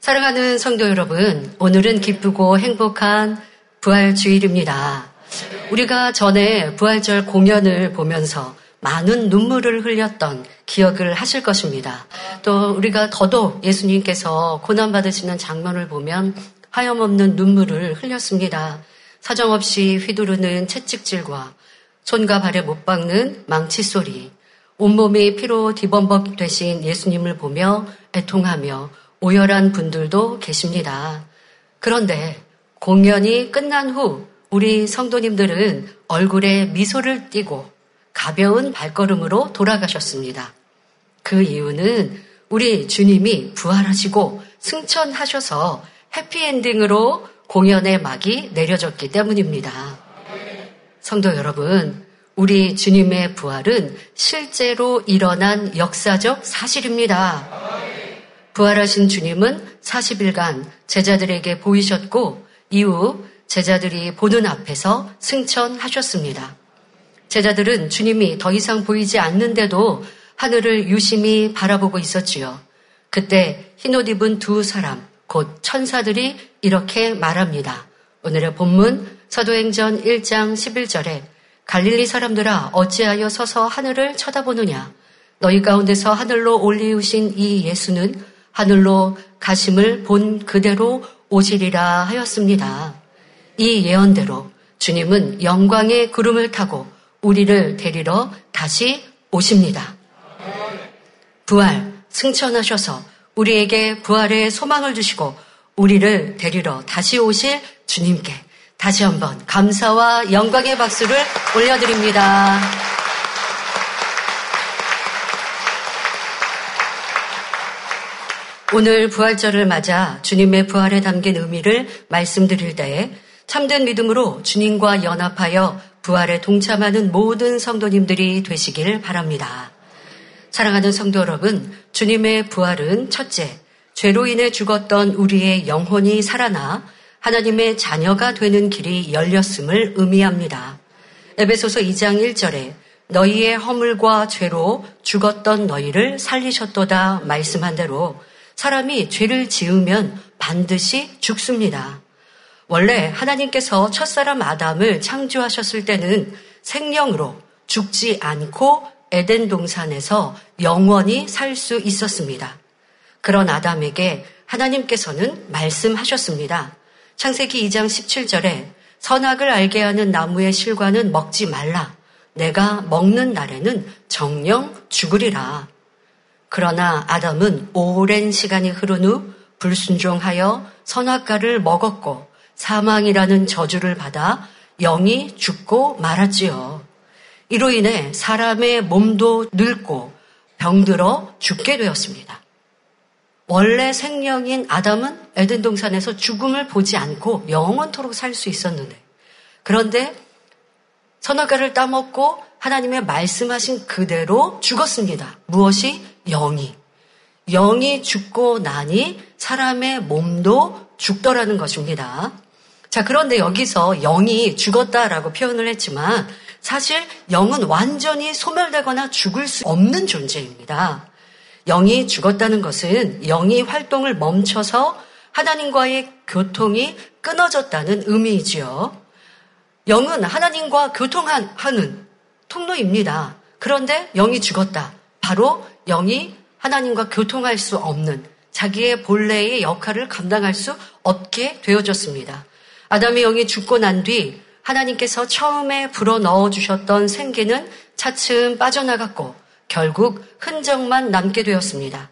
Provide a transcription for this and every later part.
사랑하는 성도 여러분, 오늘은 기쁘고 행복한 부활 주일입니다. 우리가 전에 부활절 공연을 보면서 많은 눈물을 흘렸던 기억을 하실 것입니다. 또 우리가 더더욱 예수님께서 고난받으시는 장면을 보면 하염없는 눈물을 흘렸습니다. 사정없이 휘두르는 채찍질과 손과 발에 못 박는 망치 소리, 온몸이 피로 뒤범벅 되신 예수님을 보며 애통하며 오열한 분들도 계십니다. 그런데 공연이 끝난 후 우리 성도님들은 얼굴에 미소를 띠고 가벼운 발걸음으로 돌아가셨습니다. 그 이유는 우리 주님이 부활하시고 승천하셔서 해피엔딩으로 공연의 막이 내려졌기 때문입니다. 성도 여러분, 우리 주님의 부활은 실제로 일어난 역사적 사실입니다. 부활하신 주님은 40일간 제자들에게 보이셨고 이후 제자들이 보는 앞에서 승천하셨습니다. 제자들은 주님이 더 이상 보이지 않는데도 하늘을 유심히 바라보고 있었지요. 그때 흰옷 입은 두 사람, 곧 천사들이 이렇게 말합니다. 오늘의 본문 서도행전 1장 11절에 갈릴리 사람들아 어찌하여 서서 하늘을 쳐다보느냐 너희 가운데서 하늘로 올리우신 이 예수는 하늘로 가심을 본 그대로 오시리라 하였습니다. 이 예언대로 주님은 영광의 구름을 타고 우리를 데리러 다시 오십니다. 부활, 승천하셔서 우리에게 부활의 소망을 주시고 우리를 데리러 다시 오실 주님께 다시 한번 감사와 영광의 박수를 올려드립니다. 오늘 부활절을 맞아 주님의 부활에 담긴 의미를 말씀드릴 때에 참된 믿음으로 주님과 연합하여 부활에 동참하는 모든 성도님들이 되시길 바랍니다. 사랑하는 성도 여러분, 주님의 부활은 첫째, 죄로 인해 죽었던 우리의 영혼이 살아나 하나님의 자녀가 되는 길이 열렸음을 의미합니다. 에베소서 2장 1절에 너희의 허물과 죄로 죽었던 너희를 살리셨도다 말씀한 대로 사람이 죄를 지으면 반드시 죽습니다. 원래 하나님께서 첫사람 아담을 창조하셨을 때는 생명으로 죽지 않고 에덴 동산에서 영원히 살 수 있었습니다. 그런 아담에게 하나님께서는 말씀하셨습니다. 창세기 2장 17절에 선악을 알게 하는 나무의 실과는 먹지 말라. 내가 먹는 날에는 정령 죽으리라. 그러나 아담은 오랜 시간이 흐른 후 불순종하여 선악과를 먹었고 사망이라는 저주를 받아 영이 죽고 말았지요. 이로 인해 사람의 몸도 늙고 병들어 죽게 되었습니다. 원래 생명인 아담은 에덴 동산에서 죽음을 보지 않고 영원토록 살 수 있었는데 그런데 선악과를 따먹고 하나님의 말씀하신 그대로 죽었습니다. 무엇이 영이 영이 죽고 나니 사람의 몸도 죽더라는 것입니다. 자, 그런데 여기서 영이 죽었다라고 표현을 했지만 사실 영은 완전히 소멸되거나 죽을 수 없는 존재입니다. 영이 죽었다는 것은 영이 활동을 멈춰서 하나님과의 교통이 끊어졌다는 의미이지요. 영은 하나님과 교통하는 통로입니다. 그런데 영이 죽었다. 바로 영이 하나님과 교통할 수 없는 자기의 본래의 역할을 감당할 수 없게 되어졌습니다. 아담의 영이 죽고 난 뒤 하나님께서 처음에 불어 넣어 주셨던 생기는 차츰 빠져나갔고 결국 흔적만 남게 되었습니다.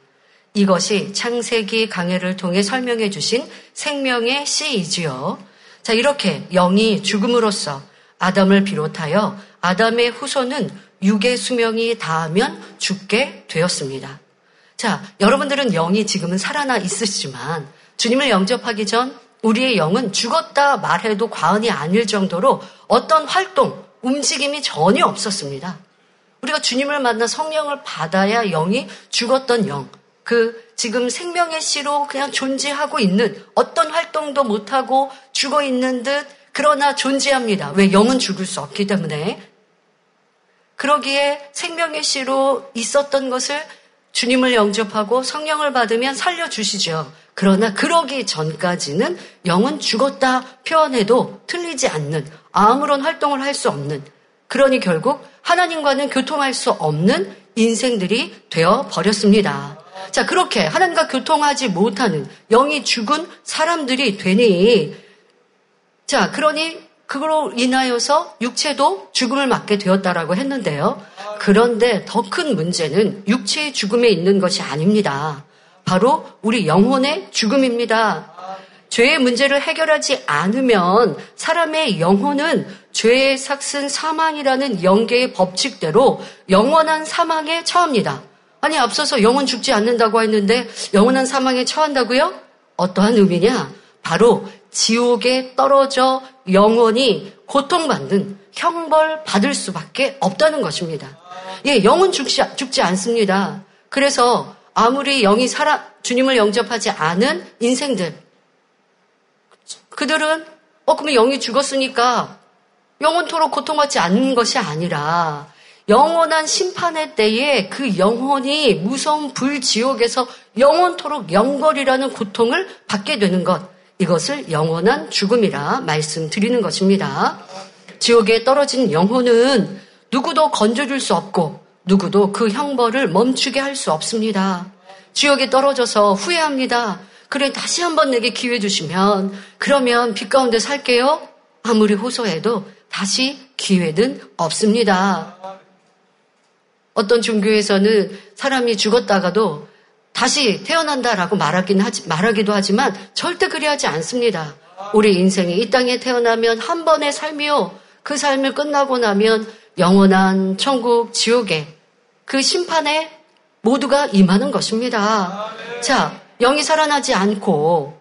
이것이 창세기 강해를 통해 설명해 주신 생명의 씨이지요. 자, 이렇게 영이 죽음으로써 아담을 비롯하여 아담의 후손은 육의 수명이 닿으면 죽게 되었습니다. 자, 여러분들은 영이 지금은 살아나 있으시지만 주님을 영접하기 전 우리의 영은 죽었다 말해도 과언이 아닐 정도로 어떤 활동, 움직임이 전혀 없었습니다. 우리가 주님을 만나 성령을 받아야 영이 죽었던 영, 그 지금 생명의 씨로 그냥 존재하고 있는 어떤 활동도 못하고 죽어 있는 듯 그러나 존재합니다. 왜 영은 죽을 수 없기 때문에. 그러기에 생명의 씨로 있었던 것을 주님을 영접하고 성령을 받으면 살려주시죠. 그러나 그러기 전까지는 영은 죽었다 표현해도 틀리지 않는 아무런 활동을 할 수 없는 그러니 결국 하나님과는 교통할 수 없는 인생들이 되어 버렸습니다. 자, 그렇게 하나님과 교통하지 못하는 영이 죽은 사람들이 되니 자, 그러니 그걸로 인하여서 육체도 죽음을 맞게 되었다라고 했는데요. 그런데 더 큰 문제는 육체의 죽음에 있는 것이 아닙니다. 바로 우리 영혼의 죽음입니다. 죄의 문제를 해결하지 않으면 사람의 영혼은 죄의 삭슨 사망이라는 영계의 법칙대로 영원한 사망에 처합니다. 아니, 앞서서 영혼 죽지 않는다고 했는데 영원한 사망에 처한다고요? 어떠한 의미냐? 바로 지옥에 떨어져 영원히 고통받는 형벌 받을 수밖에 없다는 것입니다. 예, 영은 죽지, 죽지 않습니다. 그래서 아무리 영이 살아, 주님을 영접하지 않은 인생들, 그들은, 어, 그러면 영이 죽었으니까 영원토록 고통받지 않는 것이 아니라 영원한 심판의 때에 그 영혼이 무서운 불지옥에서 영원토록 영걸이라는 고통을 받게 되는 것. 이것을 영원한 죽음이라 말씀드리는 것입니다. 지옥에 떨어진 영혼은 누구도 건져줄 수 없고 누구도 그 형벌을 멈추게 할 수 없습니다. 지옥에 떨어져서 후회합니다. 그래 다시 한번 내게 기회 주시면 그러면 빛 가운데 살게요. 아무리 호소해도 다시 기회는 없습니다. 어떤 종교에서는 사람이 죽었다가도 다시 태어난다라고 말하긴 하지, 말하기도 하지만 절대 그리하지 않습니다. 우리 인생이 이 땅에 태어나면 한 번의 삶이요. 그 삶을 끝나고 나면 영원한 천국, 지옥에 그 심판에 모두가 임하는 것입니다. 자, 영이 살아나지 않고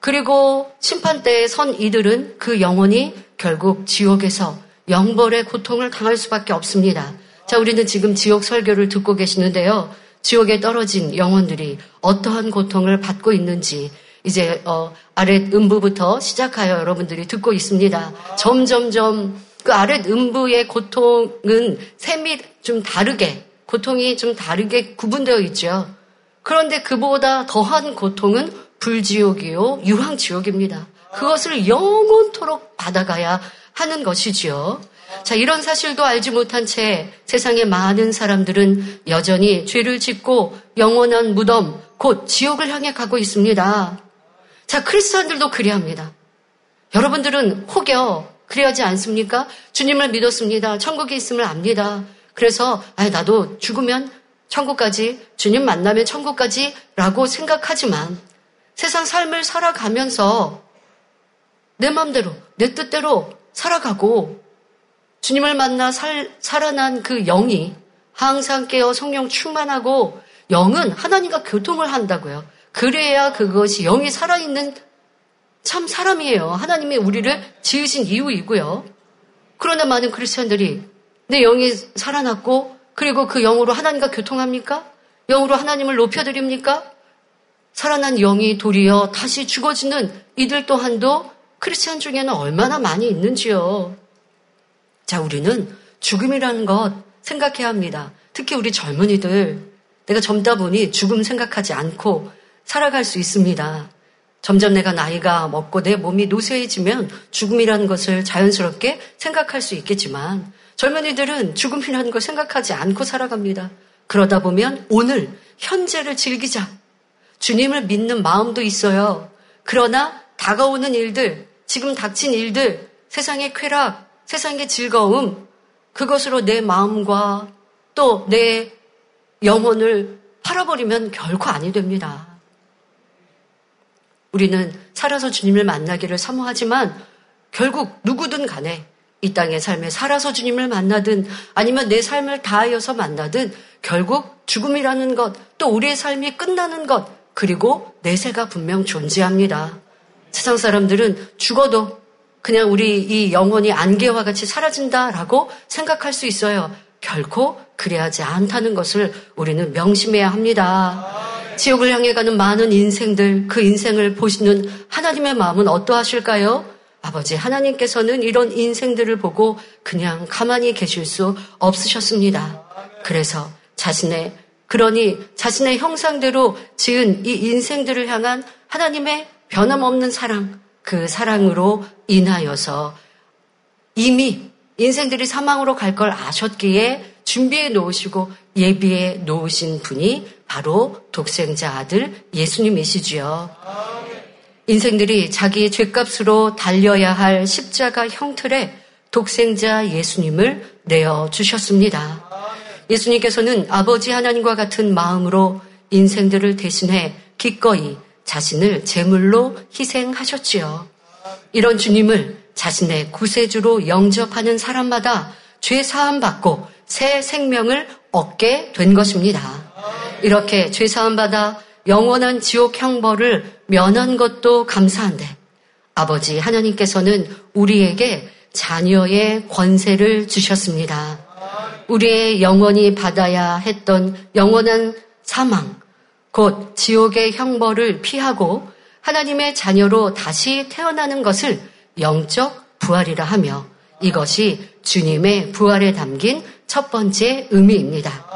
그리고 심판 때에 선 이들은 그 영혼이 결국 지옥에서 영벌의 고통을 당할 수밖에 없습니다. 자, 우리는 지금 지옥 설교를 듣고 계시는데요. 지옥에 떨어진 영혼들이 어떠한 고통을 받고 있는지 이제 어, 아랫 음부부터 시작하여 여러분들이 듣고 있습니다. 점점점 그 아랫 음부의 고통은 셈이 좀 다르게 고통이 좀 다르게 구분되어 있죠. 그런데 그보다 더한 고통은 불지옥이요 유황지옥입니다. 그것을 영원토록 받아가야 하는 것이지요. 자, 이런 사실도 알지 못한 채 세상의 많은 사람들은 여전히 죄를 짓고 영원한 무덤, 곧 지옥을 향해 가고 있습니다. 자, 크리스천들도 그리합니다. 여러분들은 혹여 그래야지 않습니까? 주님을 믿었습니다. 천국에 있음을 압니다. 그래서 아 나도 죽으면 천국까지 주님 만나면 천국까지라고 생각하지만 세상 삶을 살아가면서 내 마음대로 내 뜻대로 살아가고 주님을 만나 살, 살아난 그 영이 항상 깨어 성령 충만하고 영은 하나님과 교통을 한다고요. 그래야 그것이 영이 살아있는 참 사람이에요. 하나님이 우리를 지으신 이유이고요. 그러나 많은 크리스천들이 내 영이 살아났고 그리고 그 영으로 하나님과 교통합니까? 영으로 하나님을 높여드립니까? 살아난 영이 도리어 다시 죽어지는 이들 또한도 크리스천 중에는 얼마나 많이 있는지요. 자, 우리는 죽음이라는 것 생각해야 합니다. 특히 우리 젊은이들. 내가 젊다 보니 죽음 생각하지 않고 살아갈 수 있습니다. 점점 내가 나이가 먹고 내 몸이 노쇠해지면 죽음이라는 것을 자연스럽게 생각할 수 있겠지만 젊은이들은 죽음이라는 걸 생각하지 않고 살아갑니다. 그러다 보면 오늘 현재를 즐기자. 주님을 믿는 마음도 있어요. 그러나 다가오는 일들, 지금 닥친 일들, 세상의 쾌락, 세상의 즐거움, 그것으로 내 마음과 또 내 영혼을 팔아버리면 결코 아니 됩니다. 우리는 살아서 주님을 만나기를 사모하지만 결국 누구든 간에 이 땅의 삶에 살아서 주님을 만나든 아니면 내 삶을 다하여서 만나든 결국 죽음이라는 것, 또 우리의 삶이 끝나는 것, 그리고 내세가 분명 존재합니다. 세상 사람들은 죽어도 그냥 우리 이 영혼이 안개와 같이 사라진다라고 생각할 수 있어요. 결코 그래야지 않다는 것을 우리는 명심해야 합니다. 지옥을 향해 가는 많은 인생들, 그 인생을 보시는 하나님의 마음은 어떠하실까요? 아버지, 하나님께서는 이런 인생들을 보고 그냥 가만히 계실 수 없으셨습니다. 그래서 자신의, 그러니 자신의 형상대로 지은 이 인생들을 향한 하나님의 변함없는 사랑, 그 사랑으로 인하여서 이미 인생들이 사망으로 갈 걸 아셨기에 준비해 놓으시고 예비해 놓으신 분이 바로 독생자 아들 예수님이시지요. 인생들이 자기 죄값으로 달려야 할 십자가 형틀에 독생자 예수님을 내어 주셨습니다. 예수님께서는 아버지 하나님과 같은 마음으로 인생들을 대신해 기꺼이 자신을 제물로 희생하셨지요. 이런 주님을 자신의 구세주로 영접하는 사람마다 죄 사함 받고 새 생명을 얻게 된 것입니다. 이렇게 죄 사함 받아 영원한 지옥 형벌을 면한 것도 감사한데 아버지 하나님께서는 우리에게 자녀의 권세를 주셨습니다. 우리의 영원히 받아야 했던 영원한 사망, 곧 지옥의 형벌을 피하고 하나님의 자녀로 다시 태어나는 것을 영적 부활이라 하며 이것이 주님의 부활에 담긴 첫 번째 의미입니다.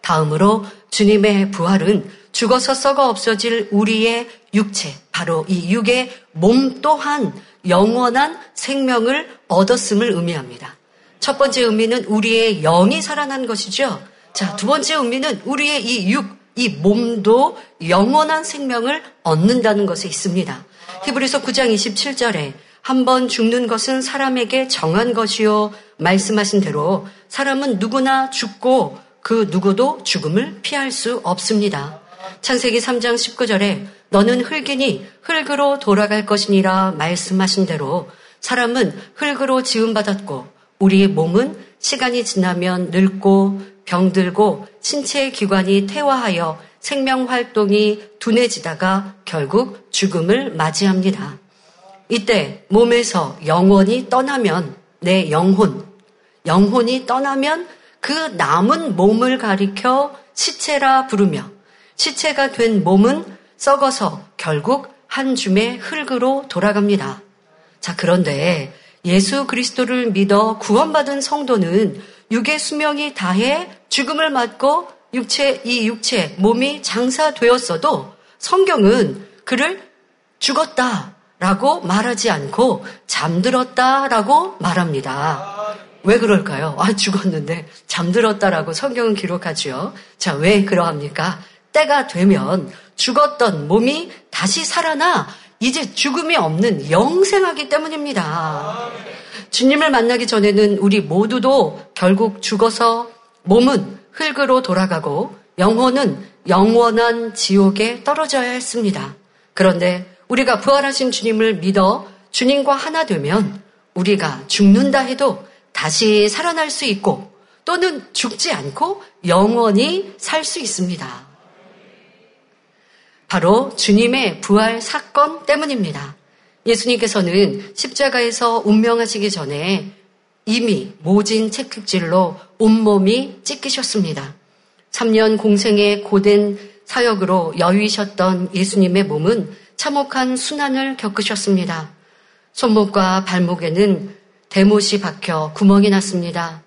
다음으로 주님의 부활은 죽어서 썩어 없어질 우리의 육체, 바로 이 육의 몸 또한 영원한 생명을 얻었음을 의미합니다. 첫 번째 의미는 우리의 영이 살아난 것이죠. 자, 두 번째 의미는 우리의 이 육, 이 몸도 영원한 생명을 얻는다는 것에 있습니다. 히브리서 9장 27절에 한 번 죽는 것은 사람에게 정한 것이요. 말씀하신 대로 사람은 누구나 죽고 그 누구도 죽음을 피할 수 없습니다. 창세기 3장 19절에 너는 흙이니 흙으로 돌아갈 것이니라 말씀하신 대로 사람은 흙으로 지음받았고 우리의 몸은 시간이 지나면 늙고 병들고 신체의 기관이 퇴화하여 생명 활동이 둔해지다가 결국 죽음을 맞이합니다. 이때 몸에서 영혼이 떠나면 내 영혼, 영혼이 떠나면 그 남은 몸을 가리켜 시체라 부르며 시체가 된 몸은 썩어서 결국 한 줌의 흙으로 돌아갑니다. 자, 그런데 예수 그리스도를 믿어 구원받은 성도는 육의 수명이 다해 죽음을 맞고 육체, 이 육체, 몸이 장사되었어도 성경은 그를 죽었다 라고 말하지 않고 잠들었다 라고 말합니다. 왜 그럴까요? 아, 죽었는데 잠들었다라고 성경은 기록하지요. 자, 왜 그러합니까? 때가 되면 죽었던 몸이 다시 살아나 이제 죽음이 없는 영생하기 때문입니다. 주님을 만나기 전에는 우리 모두도 결국 죽어서 몸은 흙으로 돌아가고 영혼은 영원한 지옥에 떨어져야 했습니다. 그런데 우리가 부활하신 주님을 믿어 주님과 하나 되면 우리가 죽는다 해도 다시 살아날 수 있고 또는 죽지 않고 영원히 살 수 있습니다. 바로 주님의 부활 사건 때문입니다. 예수님께서는 십자가에서 운명하시기 전에 이미 모진 채찍질로 온몸이 찢기셨습니다. 3년 공생의 고된 사역으로 여위셨던 예수님의 몸은 참혹한 순환을 겪으셨습니다. 손목과 발목에는 대못이 박혀 구멍이 났습니다.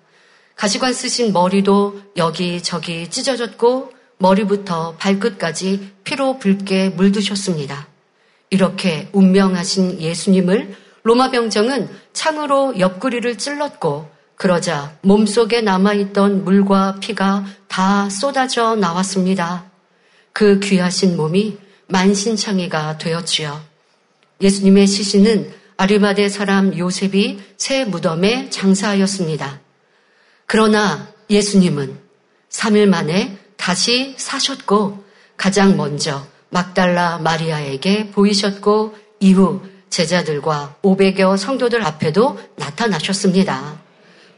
가시관 쓰신 머리도 여기저기 찢어졌고 머리부터 발끝까지 피로 붉게 물드셨습니다. 이렇게 운명하신 예수님을 로마 병정은 창으로 옆구리를 찔렀고 그러자 몸속에 남아있던 물과 피가 다 쏟아져 나왔습니다. 그 귀하신 몸이 만신창이가 되었지요. 예수님의 시신은 아리마대 사람 요셉이 새 무덤에 장사하였습니다. 그러나 예수님은 3일 만에 다시 사셨고 가장 먼저 막달라 마리아에게 보이셨고 이후 제자들과 500여 성도들 앞에도 나타나셨습니다.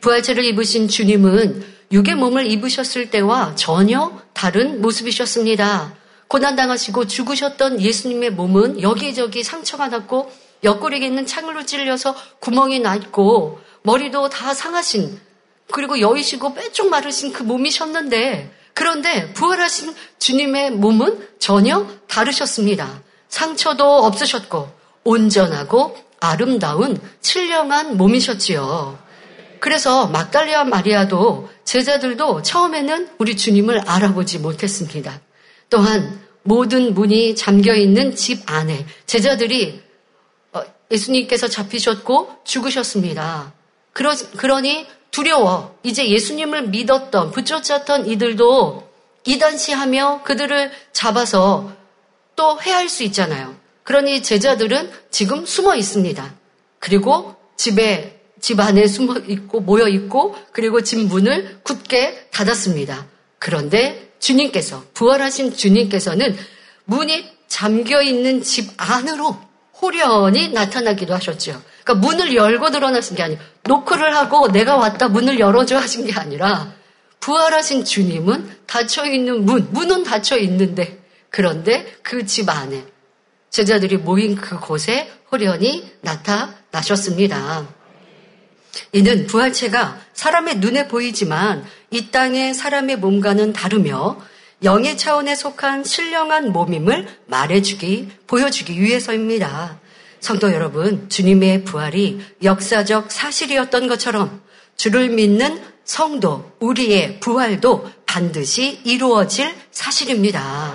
부활체를 입으신 주님은 육의 몸을 입으셨을 때와 전혀 다른 모습이셨습니다. 고난당하시고 죽으셨던 예수님의 몸은 여기저기 상처가 났고 옆구리에 있는 창으로 찔려서 구멍이 났고 머리도 다 상하신 그리고 여이시고 빼쪽 마르신 그 몸이셨는데 그런데 부활하신 주님의 몸은 전혀 다르셨습니다. 상처도 없으셨고 온전하고 아름다운 칠령한 몸이셨지요. 그래서 막달리아 마리아도 제자들도 처음에는 우리 주님을 알아보지 못했습니다. 또한 모든 문이 잠겨 있는 집 안에 제자들이 어, 예수님께서 잡히셨고 죽으셨습니다. 그러, 그러니 두려워. 이제 예수님을 믿었던, 붙여쳤던 이들도 이단시하며 그들을 잡아서 또 해할 수 있잖아요. 그러니 제자들은 지금 숨어 있습니다. 그리고 집에, 집 안에 숨어 있고, 모여 있고, 그리고 집 문을 굳게 닫았습니다. 그런데 주님께서, 부활하신 주님께서는 문이 잠겨 있는 집 안으로 호련히 나타나기도 하셨죠. 그러니까 문을 열고 드러나신 게 아니고, 노크를 하고 내가 왔다 문을 열어줘 하신 게 아니라, 부활하신 주님은 닫혀 있는 문, 문은 닫혀 있는데, 그런데 그 집 안에 제자들이 모인 그곳에 호련히 나타나셨습니다. 이는 부활체가 사람의 눈에 보이지만 이 땅의 사람의 몸과는 다르며 영의 차원에 속한 신령한 몸임을 말해주기, 보여주기 위해서입니다. 성도 여러분, 주님의 부활이 역사적 사실이었던 것처럼 주를 믿는 성도, 우리의 부활도 반드시 이루어질 사실입니다.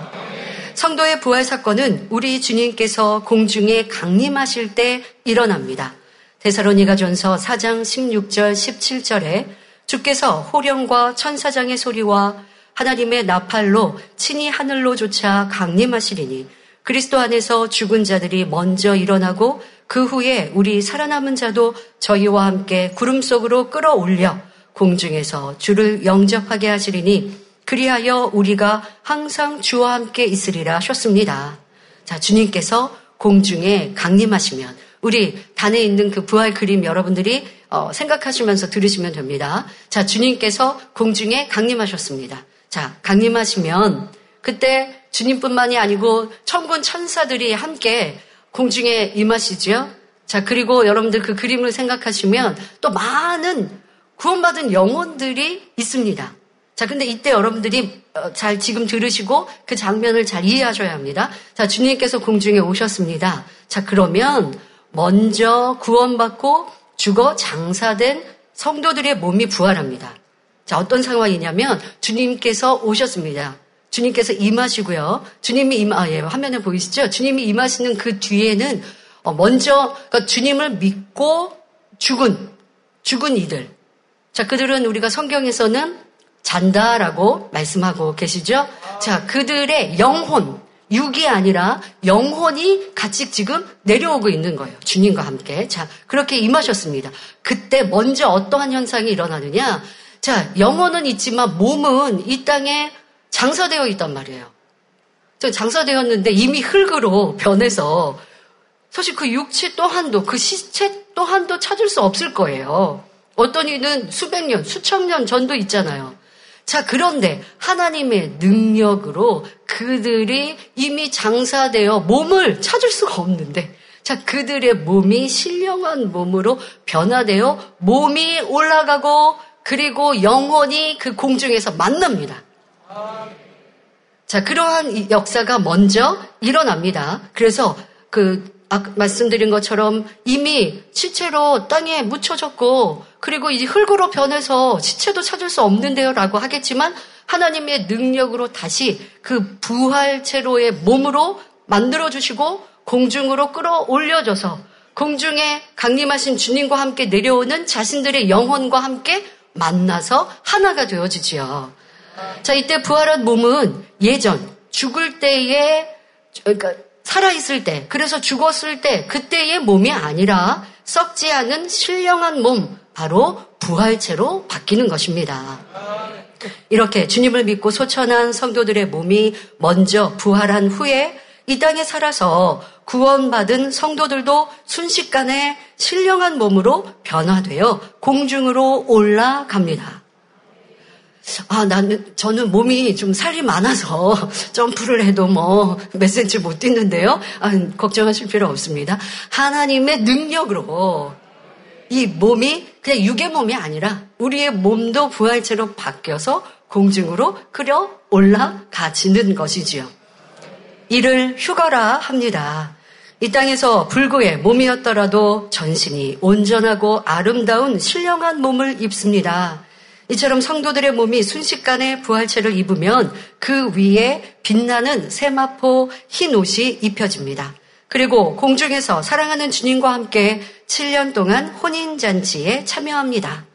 성도의 부활 사건은 우리 주님께서 공중에 강림하실 때 일어납니다. 데사로니가 전서 4장 16절 17절에 주께서 호령과 천사장의 소리와 하나님의 나팔로 친히 하늘로 조차 강림하시리니 그리스도 안에서 죽은 자들이 먼저 일어나고 그 후에 우리 살아남은 자도 저희와 함께 구름 속으로 끌어올려 공중에서 주를 영접하게 하시리니 그리하여 우리가 항상 주와 함께 있으리라 하셨습니다. 자, 주님께서 공중에 강림하시면 우리 단에 있는 그 부활 그림 여러분들이 어, 생각하시면서 들으시면 됩니다. 자, 주님께서 공중에 강림하셨습니다. 자, 강림하시면 그때 주님뿐만이 아니고 천군 천사들이 함께 공중에 임하시죠. 자, 그리고 여러분들 그 그림을 생각하시면 또 많은 구원받은 영혼들이 있습니다. 자, 근데 이때 여러분들이 어, 잘 지금 들으시고 그 장면을 잘 이해하셔야 합니다. 자, 주님께서 공중에 오셨습니다. 자, 그러면 먼저 구원받고 죽어 장사된 성도들의 몸이 부활합니다. 자, 어떤 상황이냐면 주님께서 오셨습니다. 주님께서 임하시고요. 주님이 임, 아, 예, 화면에 보이시죠? 주님이 임하시는 그 뒤에는 어, 먼저 그러니까 주님을 믿고 죽은, 죽은 이들. 자, 그들은 우리가 성경에서는 잔다라고 말씀하고 계시죠? 자, 그들의 영혼, 육이 아니라 영혼이 같이 지금 내려오고 있는 거예요. 주님과 함께. 자, 그렇게 임하셨습니다. 그때 먼저 어떠한 현상이 일어나느냐? 자, 영혼은 있지만 몸은 이 땅에 장사되어 있단 말이에요. 저 장사되었는데 이미 흙으로 변해서 사실 그 육체 또한도 그 시체 또한도 찾을 수 없을 거예요. 어떤 이는 수백 년, 수천 년 전도 있잖아요. 자, 그런데 하나님의 능력으로 그들이 이미 장사되어 몸을 찾을 수가 없는데, 자, 그들의 몸이 신령한 몸으로 변화되어 몸이 올라가고 그리고 영혼이 그 공중에서 만납니다. 자, 그러한 역사가 먼저 일어납니다. 그래서 그 아까 말씀드린 것처럼 이미 시체로 땅에 묻혀졌고 그리고 이 흙으로 변해서 시체도 찾을 수 없는데요라고 하겠지만 하나님의 능력으로 다시 그 부활체로의 몸으로 만들어 주시고 공중으로 끌어올려져서 공중에 강림하신 주님과 함께 내려오는 자신들의 영혼과 함께 만나서 하나가 되어지지요. 자, 이때 부활한 몸은 예전 죽을 때에 그러니까 살아있을 때, 그래서 죽었을 때, 그때의 몸이 아니라 썩지 않은 신령한 몸, 바로 부활체로 바뀌는 것입니다. 이렇게 주님을 믿고 소천한 성도들의 몸이 먼저 부활한 후에 이 땅에 살아서 구원받은 성도들도 순식간에 신령한 몸으로 변화되어 공중으로 올라갑니다. 아, 나는, 저는 몸이 좀 살이 많아서 점프를 해도 뭐 몇 센치 못 뛰는데요. 아, 걱정하실 필요 없습니다. 하나님의 능력으로 이 몸이 그냥 육의 몸이 아니라 우리의 몸도 부활체로 바뀌어서 공중으로 끌어 올라가지는 것이지요. 이를 휴거라 합니다. 이 땅에서 불구의 몸이었더라도 전신이 온전하고 아름다운 신령한 몸을 입습니다. 이처럼 성도들의 몸이 순식간에 부활체를 입으면 그 위에 빛나는 세마포 흰 옷이 입혀집니다. 그리고 공중에서 사랑하는 주님과 함께 7년 동안 혼인잔치에 참여합니다.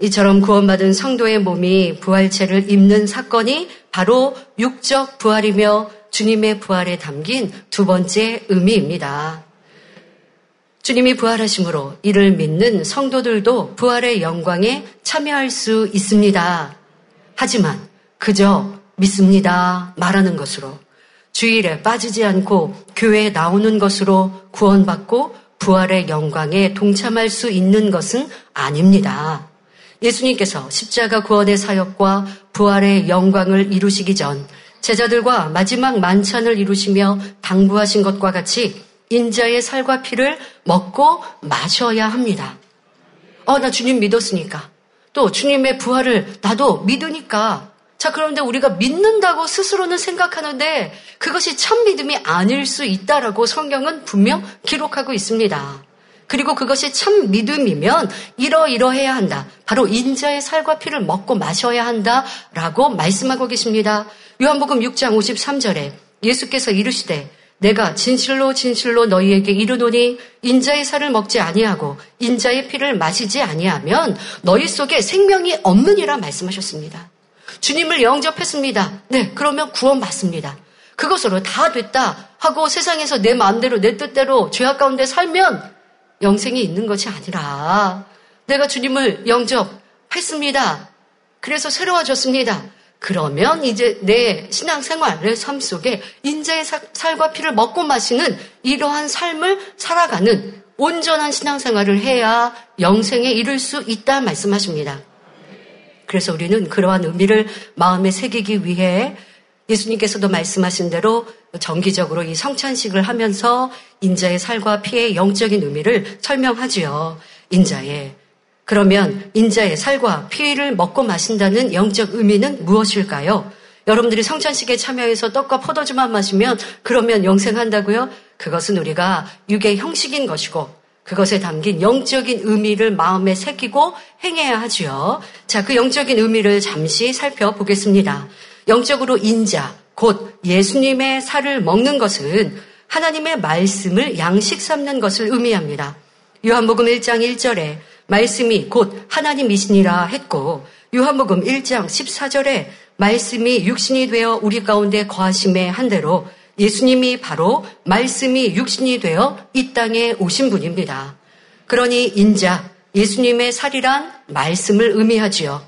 이처럼 구원받은 성도의 몸이 부활체를 입는 사건이 바로 육적 부활이며 주님의 부활에 담긴 두 번째 의미입니다. 주님이 부활하심으로 이를 믿는 성도들도 부활의 영광에 참여할 수 있습니다. 하지만 그저 믿습니다 말하는 것으로 주일에 빠지지 않고 교회에 나오는 것으로 구원받고 부활의 영광에 동참할 수 있는 것은 아닙니다. 예수님께서 십자가 구원의 사역과 부활의 영광을 이루시기 전 제자들과 마지막 만찬을 이루시며 당부하신 것과 같이 인자의 살과 피를 먹고 마셔야 합니다. 어, 나 주님 믿었으니까. 또 주님의 부활을 나도 믿으니까. 자, 그런데 우리가 믿는다고 스스로는 생각하는데 그것이 참 믿음이 아닐 수 있다라고 성경은 분명 기록하고 있습니다. 그리고 그것이 참 믿음이면 이러이러해야 한다. 바로 인자의 살과 피를 먹고 마셔야 한다라고 말씀하고 계십니다. 요한복음 6장 53절에 예수께서 이르시되 내가 진실로 진실로 너희에게 이르노니 인자의 살을 먹지 아니하고 인자의 피를 마시지 아니하면 너희 속에 생명이 없느니라 말씀하셨습니다. 주님을 영접했습니다. 네, 그러면 구원 받습니다. 그것으로 다 됐다 하고 세상에서 내 마음대로 내 뜻대로 죄악 가운데 살면 영생이 있는 것이 아니라 내가 주님을 영접했습니다. 그래서 새로워졌습니다. 그러면 이제 내 신앙생활, 내삶 속에 인자의 살과 피를 먹고 마시는 이러한 삶을 살아가는 온전한 신앙생활을 해야 영생에 이를 수 있다 말씀하십니다. 그래서 우리는 그러한 의미를 마음에 새기기 위해 예수님께서도 말씀하신 대로 정기적으로 이 성찬식을 하면서 인자의 살과 피의 영적인 의미를 설명하지요. 인자의 그러면 인자의 살과 피를 먹고 마신다는 영적 의미는 무엇일까요? 여러분들이 성찬식에 참여해서 떡과 포도주만 마시면 그러면 영생한다고요? 그것은 우리가 육의 형식인 것이고 그것에 담긴 영적인 의미를 마음에 새기고 행해야 하지요. 자, 그 영적인 의미를 잠시 살펴보겠습니다. 영적으로 인자, 곧 예수님의 살을 먹는 것은 하나님의 말씀을 양식 삼는 것을 의미합니다. 요한복음 1장 1절에 말씀이 곧 하나님이시니라 했고 요한복음 1장 14절에 말씀이 육신이 되어 우리 가운데 거하심에 한 대로 예수님이 바로 말씀이 육신이 되어 이 땅에 오신 분입니다. 그러니 인자 예수님의 살이란 말씀을 의미하지요.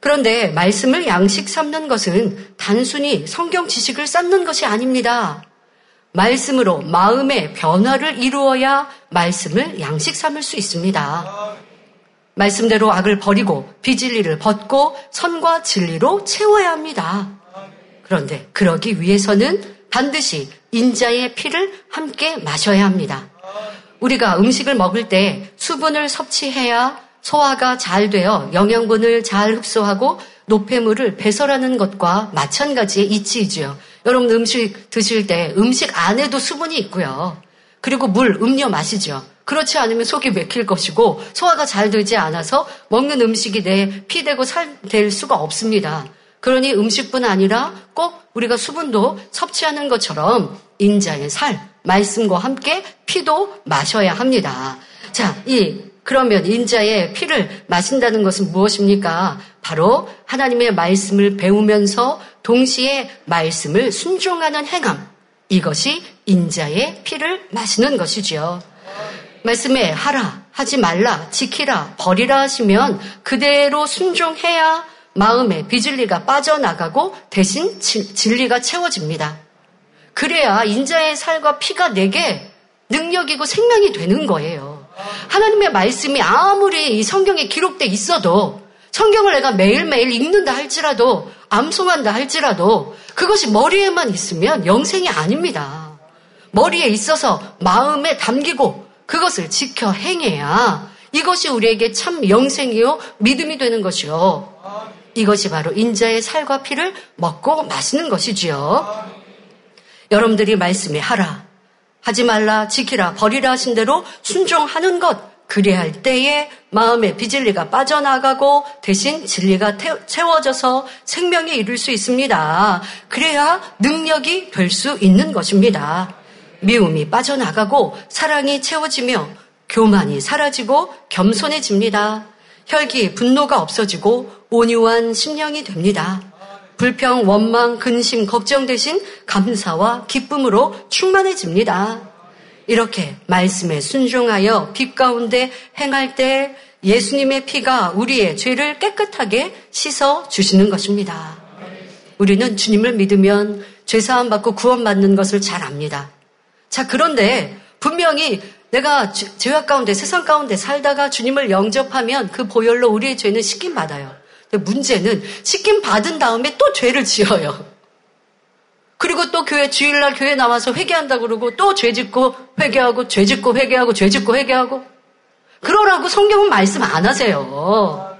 그런데 말씀을 양식 삼는 것은 단순히 성경 지식을 쌓는 것이 아닙니다. 말씀으로 마음의 변화를 이루어야 말씀을 양식 삼을 수 있습니다. 말씀대로 악을 버리고 비진리를 벗고 선과 진리로 채워야 합니다. 그런데 그러기 위해서는 반드시 인자의 피를 함께 마셔야 합니다. 우리가 음식을 먹을 때 수분을 섭취해야 소화가 잘 되어 영양분을 잘 흡수하고 노폐물을 배설하는 것과 마찬가지의 이치이지요. 여러분 음식 드실 때 음식 안에도 수분이 있고요. 그리고 물, 음료 마시죠. 그렇지 않으면 속이 맥힐 것이고 소화가 잘 되지 않아서 먹는 음식이 내 피되고 살 될 수가 없습니다. 그러니 음식뿐 아니라 꼭 우리가 수분도 섭취하는 것처럼 인자의 살, 말씀과 함께 피도 마셔야 합니다. 자, 이 그러면 인자의 피를 마신다는 것은 무엇입니까? 바로 하나님의 말씀을 배우면서 동시에 말씀을 순종하는 행함. 이것이 인자의 피를 마시는 것이지요. 말씀에 하라, 하지 말라, 지키라, 버리라 하시면 그대로 순종해야 마음의 비진리가 빠져나가고 대신 진리가 채워집니다. 그래야 인자의 살과 피가 내게 능력이고 생명이 되는 거예요. 하나님의 말씀이 아무리 이 성경에 기록돼 있어도 성경을 내가 매일매일 읽는다 할지라도 암송한다 할지라도 그것이 머리에만 있으면 영생이 아닙니다. 머리에 있어서 마음에 담기고 그것을 지켜 행해야 이것이 우리에게 참 영생이요 믿음이 되는 것이요. 이것이 바로 인자의 살과 피를 먹고 마시는 것이지요. 여러분들이 말씀에 하라. 하지 말라, 지키라, 버리라 하신 대로 순종하는 것, 그리할 때에 마음의 비진리가 빠져나가고 대신 진리가 채워져서 생명에 이룰 수 있습니다. 그래야 능력이 될 수 있는 것입니다. 미움이 빠져나가고 사랑이 채워지며 교만이 사라지고 겸손해집니다. 혈기, 분노가 없어지고 온유한 심령이 됩니다. 불평, 원망, 근심, 걱정 대신 감사와 기쁨으로 충만해집니다. 이렇게 말씀에 순종하여 빛 가운데 행할 때 예수님의 피가 우리의 죄를 깨끗하게 씻어 주시는 것입니다. 우리는 주님을 믿으면 죄사함 받고 구원받는 것을 잘 압니다. 자, 그런데 분명히 내가 죄악 가운데 세상 가운데 살다가 주님을 영접하면 그 보혈로 우리의 죄는 씻김 받아요. 문제는 씻김 받은 다음에 또 죄를 지어요. 그리고 또 교회 주일날 교회 나와서 회개한다 그러고 또 죄 짓고 회개하고 죄 짓고 회개하고 죄 짓고 회개하고 그러라고 성경은 말씀 안 하세요.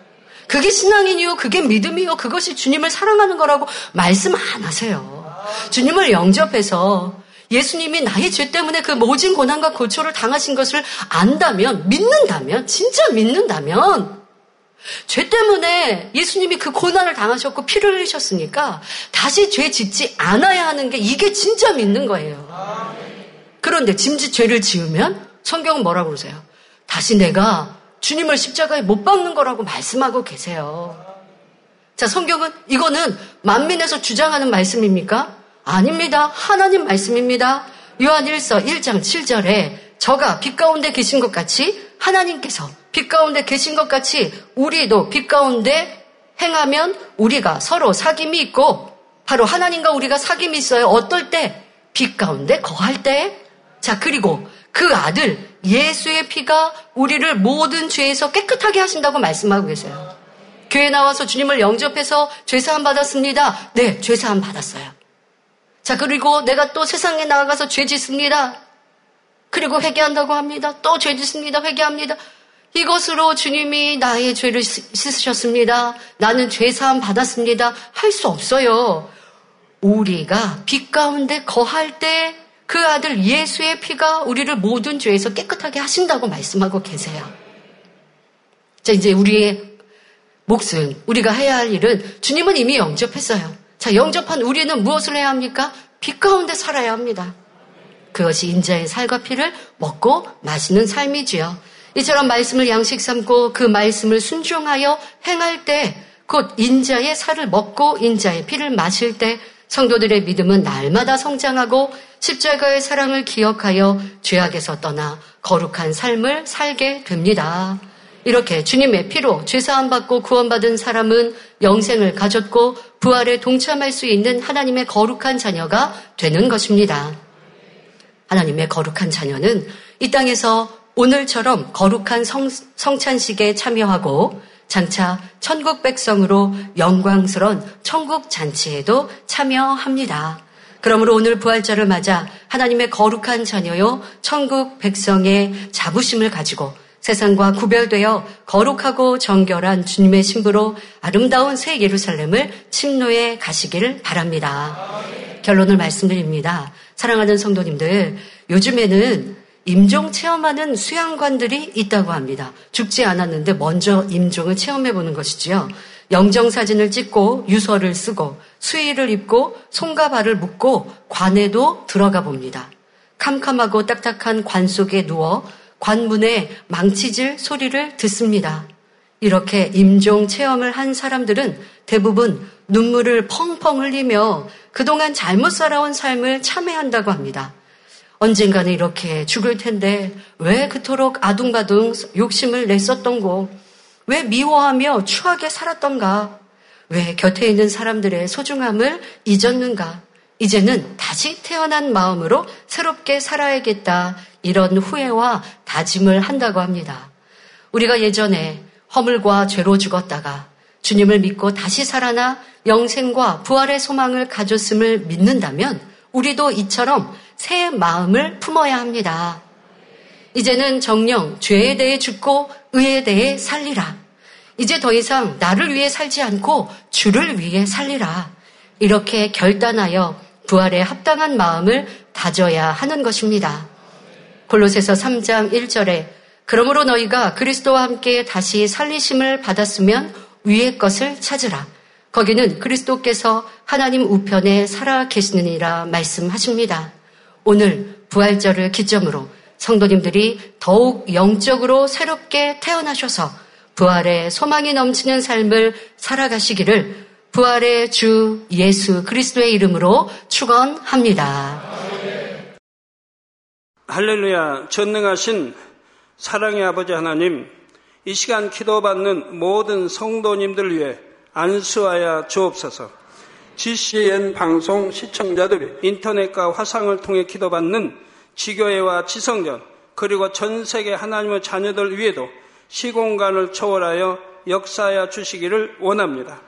그게 신앙이요, 그게 믿음이요, 그것이 주님을 사랑하는 거라고 말씀 안 하세요. 주님을 영접해서 예수님이 나의 죄 때문에 그 모진 고난과 고초를 당하신 것을 안다면, 믿는다면, 진짜 믿는다면, 죄 때문에 예수님이 그 고난을 당하셨고 피를 흘리셨으니까 다시 죄 짓지 않아야 하는 게 이게 진짜 믿는 거예요. 그런데 짐짓 죄를 지으면 성경은 뭐라고 그러세요? 다시 내가 주님을 십자가에 못 박는 거라고 말씀하고 계세요. 자, 성경은 이거는 만민에서 주장하는 말씀입니까? 아닙니다. 하나님 말씀입니다. 요한 1서 1장 7절에 저가 빛 가운데 계신 것 같이 하나님께서 빛 가운데 계신 것 같이 우리도 빛 가운데 행하면 우리가 서로 사귐이 있고 바로 하나님과 우리가 사귐이 있어요. 어떨 때? 빛 가운데 거할 때. 자, 그리고 그 아들 예수의 피가 우리를 모든 죄에서 깨끗하게 하신다고 말씀하고 계세요. 교회 나와서 주님을 영접해서 죄사함 받았습니다. 네, 죄사함 받았어요. 자, 그리고 내가 또 세상에 나가서 죄 짓습니다. 그리고 회개한다고 합니다. 또 죄 짓습니다. 회개합니다. 이것으로 주님이 나의 죄를 씻으셨습니다. 나는 죄사함 받았습니다. 할 수 없어요. 우리가 빛 가운데 거할 때 그 아들 예수의 피가 우리를 모든 죄에서 깨끗하게 하신다고 말씀하고 계세요. 자, 이제 우리의 몫은 우리가 해야 할 일은 주님은 이미 영접했어요. 자, 영접한 우리는 무엇을 해야 합니까? 빛 가운데 살아야 합니다. 그것이 인자의 살과 피를 먹고 마시는 삶이지요. 이처럼 말씀을 양식 삼고 그 말씀을 순종하여 행할 때, 곧 인자의 살을 먹고 인자의 피를 마실 때 성도들의 믿음은 날마다 성장하고 십자가의 사랑을 기억하여 죄악에서 떠나 거룩한 삶을 살게 됩니다. 이렇게 주님의 피로 죄사함 받고 구원받은 사람은 영생을 가졌고 부활에 동참할 수 있는 하나님의 거룩한 자녀가 되는 것입니다. 하나님의 거룩한 자녀는 이 땅에서 오늘처럼 거룩한 성, 성찬식에 참여하고 장차 천국 백성으로 영광스러운 천국 잔치에도 참여합니다. 그러므로 오늘 부활절을 맞아 하나님의 거룩한 자녀요 천국 백성의 자부심을 가지고 세상과 구별되어 거룩하고 정결한 주님의 신부로 아름다운 새 예루살렘을 침노해 가시기를 바랍니다. 결론을 말씀드립니다. 사랑하는 성도님들, 요즘에는 임종 체험하는 수양관들이 있다고 합니다. 죽지 않았는데 먼저 임종을 체험해 보는 것이지요. 영정 사진을 찍고 유서를 쓰고 수의를 입고 손과 발을 묶고 관에도 들어가 봅니다. 캄캄하고 딱딱한 관 속에 누워 관문에 망치질 소리를 듣습니다. 이렇게 임종 체험을 한 사람들은 대부분 눈물을 펑펑 흘리며 그동안 잘못 살아온 삶을 참회한다고 합니다. 언젠가는 이렇게 죽을 텐데 왜 그토록 아둥바둥 욕심을 냈었던고? 왜 미워하며 추하게 살았던가? 왜 곁에 있는 사람들의 소중함을 잊었는가? 이제는 다시 태어난 마음으로 새롭게 살아야겠다. 이런 후회와 다짐을 한다고 합니다. 우리가 예전에 허물과 죄로 죽었다가 주님을 믿고 다시 살아나 영생과 부활의 소망을 가졌음을 믿는다면 우리도 이처럼 새 마음을 품어야 합니다. 이제는 정령 죄에 대해 죽고 의에 대해 살리라. 이제 더 이상 나를 위해 살지 않고 주를 위해 살리라. 이렇게 결단하여 부활에 합당한 마음을 다져야 하는 것입니다. 골로새서 3장 1절에 그러므로 너희가 그리스도와 함께 다시 살리심을 받았으면 위의 것을 찾으라. 거기는 그리스도께서 하나님 우편에 살아 계시느니라 말씀하십니다. 오늘 부활절을 기점으로 성도님들이 더욱 영적으로 새롭게 태어나셔서 부활의 소망이 넘치는 삶을 살아가시기를 부활의 주 예수 그리스도의 이름으로 축원합니다. 할렐루야 전능하신 사랑의 아버지 하나님 이 시간 기도받는 모든 성도님들 위해 안수하여 주옵소서 GCN 방송 시청자들이 인터넷과 화상을 통해 기도받는 지교회와 지성전 그리고 전 세계 하나님의 자녀들 위에도 시공간을 초월하여 역사하여 주시기를 원합니다.